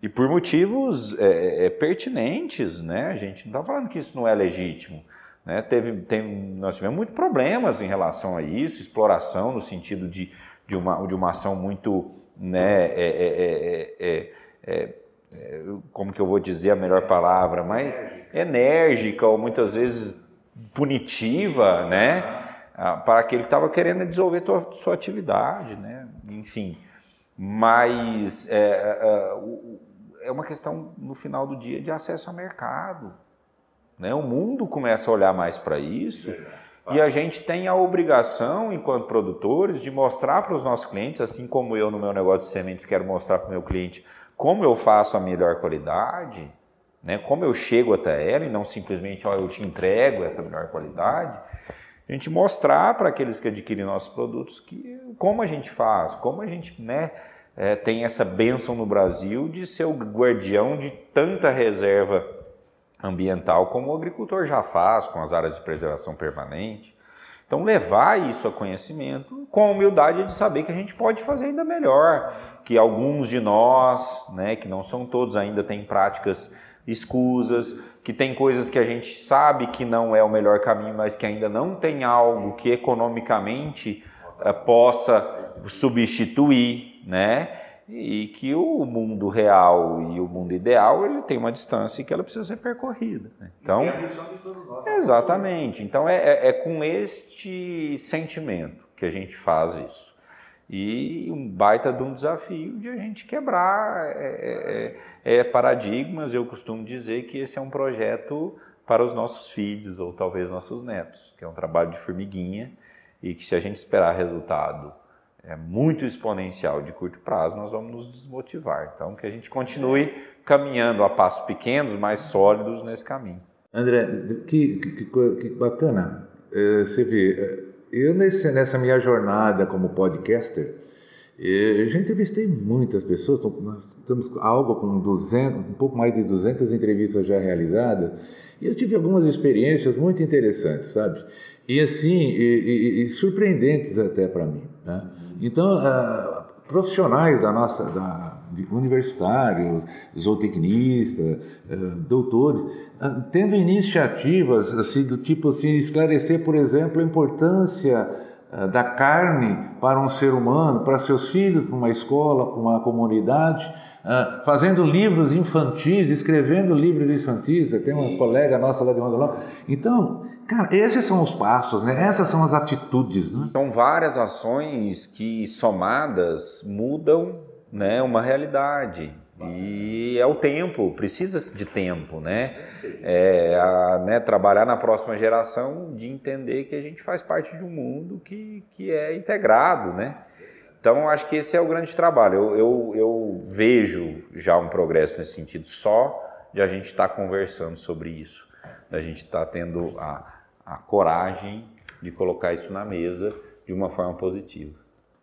S2: e por motivos é, é, pertinentes, né? A gente não está falando que isso não é legítimo. Né? Teve, tem, nós tivemos muitos problemas em relação a isso, exploração no sentido de, de, uma, de uma ação muito né, é é, é, é, é, como que eu vou dizer a melhor palavra, mas enérgica ou muitas vezes punitiva, né, para aquele que estava querendo desenvolver tua, sua atividade, né, enfim. Mas é, uma questão no final do dia de acesso ao mercado, né? O mundo começa a olhar mais para isso. E a gente tem a obrigação, enquanto produtores, de mostrar para os nossos clientes, assim como eu no meu negócio de sementes quero mostrar para o meu cliente como eu faço a melhor qualidade, né? como eu chego até ela e não simplesmente ó, eu te entrego essa melhor qualidade, a gente mostrar para aqueles que adquirem nossos produtos que, como a gente faz, como a gente né, é, tem essa bênção no Brasil de ser o guardião de tanta reserva ambiental como o agricultor já faz com as áreas de preservação permanente. Então, levar isso a conhecimento com a humildade de saber que a gente pode fazer ainda melhor, que alguns de nós, né, que não são todos ainda, têm práticas escusas, que tem coisas que a gente sabe que não é o melhor caminho, mas que ainda não tem algo que economicamente uh, possa substituir, né? E que o mundo real e o mundo ideal ele tem uma distância que ela precisa ser percorrida. Né? Então, e a missão de todos nós. Exatamente. Então é, é, é, com este sentimento que a gente faz isso. E um baita de um desafio de a gente quebrar é, é, é, é paradigmas. Eu costumo dizer que esse é um projeto para os nossos filhos ou talvez nossos netos, que é um trabalho de formiguinha e que se a gente esperar resultado é muito exponencial de curto prazo, nós vamos nos desmotivar. Então, que a gente continue caminhando a passos pequenos, mais sólidos nesse caminho.
S1: André, que, que, que bacana. É, você vê, é, eu nesse, nessa minha jornada como podcaster, é, eu já entrevistei muitas pessoas, nós estamos algo com 200, um pouco mais de 200 entrevistas já realizadas, e eu tive algumas experiências muito interessantes, sabe? E assim, e, e, e surpreendentes até para mim. Né? Então, uh, profissionais da nossa, da, universitários, zootecnistas, uh, doutores, uh, tendo iniciativas assim do tipo assim esclarecer, por exemplo, a importância da carne para um ser humano, para seus filhos, para uma escola, para uma comunidade, fazendo livros infantis, escrevendo livros infantis. Tem uma colega nossa lá de Rondolão. Então, Cara, esses são os passos, né? Essas são as atitudes, né?
S2: São várias ações que somadas mudam, né, uma realidade. E é o tempo, precisa de tempo, né? É, a, né? Trabalhar na próxima geração de entender que a gente faz parte de um mundo que, que é integrado, né? Então, acho que esse é o grande trabalho. Eu, eu, eu vejo já um progresso nesse sentido, só de a gente estar tá conversando sobre isso, da gente estar tá tendo a, a coragem de colocar isso na mesa de uma forma positiva.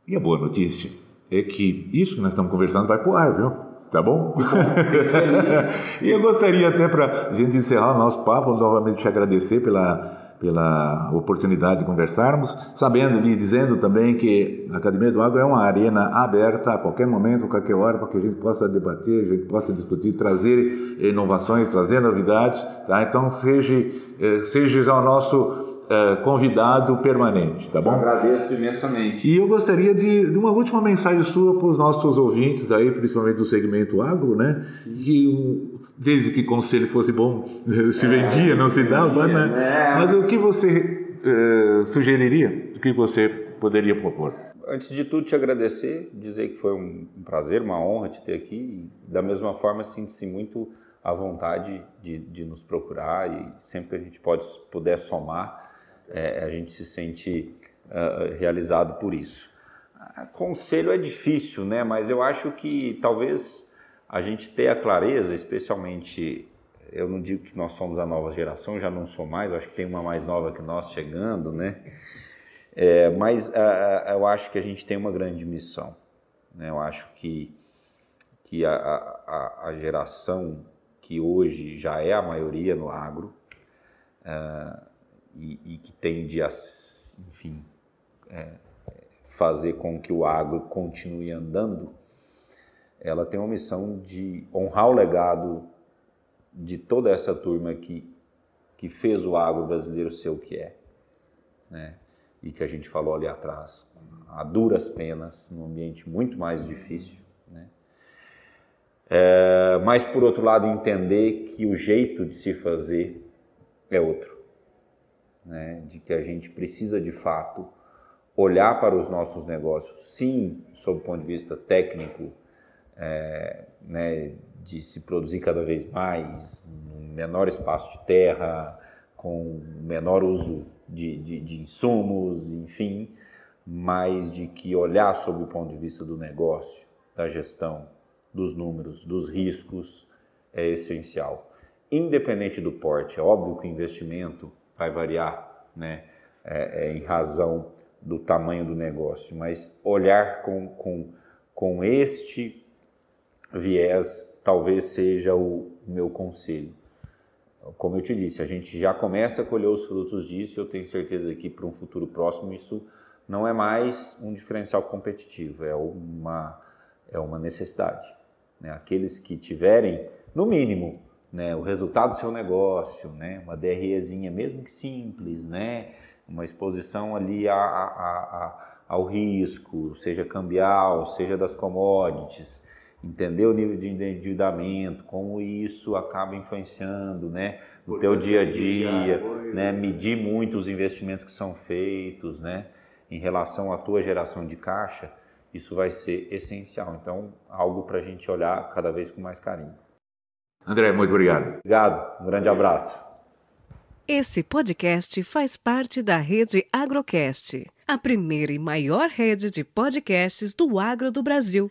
S1: E a boa notícia é que isso que nós estamos conversando vai para o ar, viu? Tá bom? e eu gostaria até para a gente encerrar o nosso papo, novamente te agradecer pela, pela oportunidade de conversarmos, sabendo e dizendo também que a Academia do Agro é uma arena aberta a qualquer momento, a qualquer hora, para que a gente possa debater, a gente possa discutir, trazer inovações, trazer novidades, tá? Então seja eh, seja o nosso uh, convidado permanente, tá bom? Eu
S2: agradeço imensamente.
S1: E eu gostaria de, de uma última mensagem sua para os nossos ouvintes aí, principalmente do segmento agro, né? Que desde que conselho fosse bom, se vendia, é, não se, se dava, vendia, né? né? Mas o que você uh, sugeriria? O que você poderia propor?
S2: Antes de tudo, te agradecer, dizer que foi um prazer, uma honra te ter aqui. Da mesma forma, sinto-se muito à vontade de, de, nos procurar e sempre que a gente pode, puder somar, é, a gente se sente uh, realizado por isso. Conselho é difícil, né? Mas eu acho que talvez a gente ter a clareza, especialmente, eu não digo que nós somos a nova geração, já não sou mais, acho que tem uma mais nova que nós chegando, né? É, mas uh, eu acho que a gente tem uma grande missão. Né? Eu acho que, que a, a, a geração que hoje já é a maioria no agro uh, e, e, que tende a, enfim, é, fazer com que o agro continue andando, ela tem uma missão de honrar o legado de toda essa turma que, que fez o agro brasileiro ser o que é. Né? E que a gente falou ali atrás, a duras penas, num ambiente muito mais difícil é, mas, por outro lado, entender que o jeito de se fazer é outro. Né? De que a gente precisa, de fato, olhar para os nossos negócios, sim, sob o ponto de vista técnico, é, né, de se produzir cada vez mais, no menor espaço de terra, com menor uso de, de, de insumos, enfim, mas de que olhar sob o ponto de vista do negócio, da gestão, dos números, dos riscos, é essencial. Independente do porte, é óbvio que o investimento vai variar, né, é, é em razão do tamanho do negócio, mas olhar com, com, com este viés talvez seja o meu conselho. Como eu te disse, a gente já começa a colher os frutos disso, eu tenho certeza que para um futuro próximo isso não é mais um diferencial competitivo, é uma, é uma necessidade. Né? Aqueles que tiverem, no mínimo, né, o resultado do seu negócio, né, uma DREzinha, mesmo que simples, né, uma exposição ali a, a, a, ao risco, seja cambial, seja das commodities, entender o nível de endividamento, como isso acaba influenciando, né, no teu dia a dia, né, medir muito os investimentos que são feitos, né, em relação à tua geração de caixa, isso vai ser essencial. Então, algo para a gente olhar cada vez com mais carinho.
S1: André, muito obrigado.
S2: Obrigado, um grande abraço.
S4: Esse podcast faz parte da rede Agrocast, a primeira e maior rede de podcasts do agro do Brasil.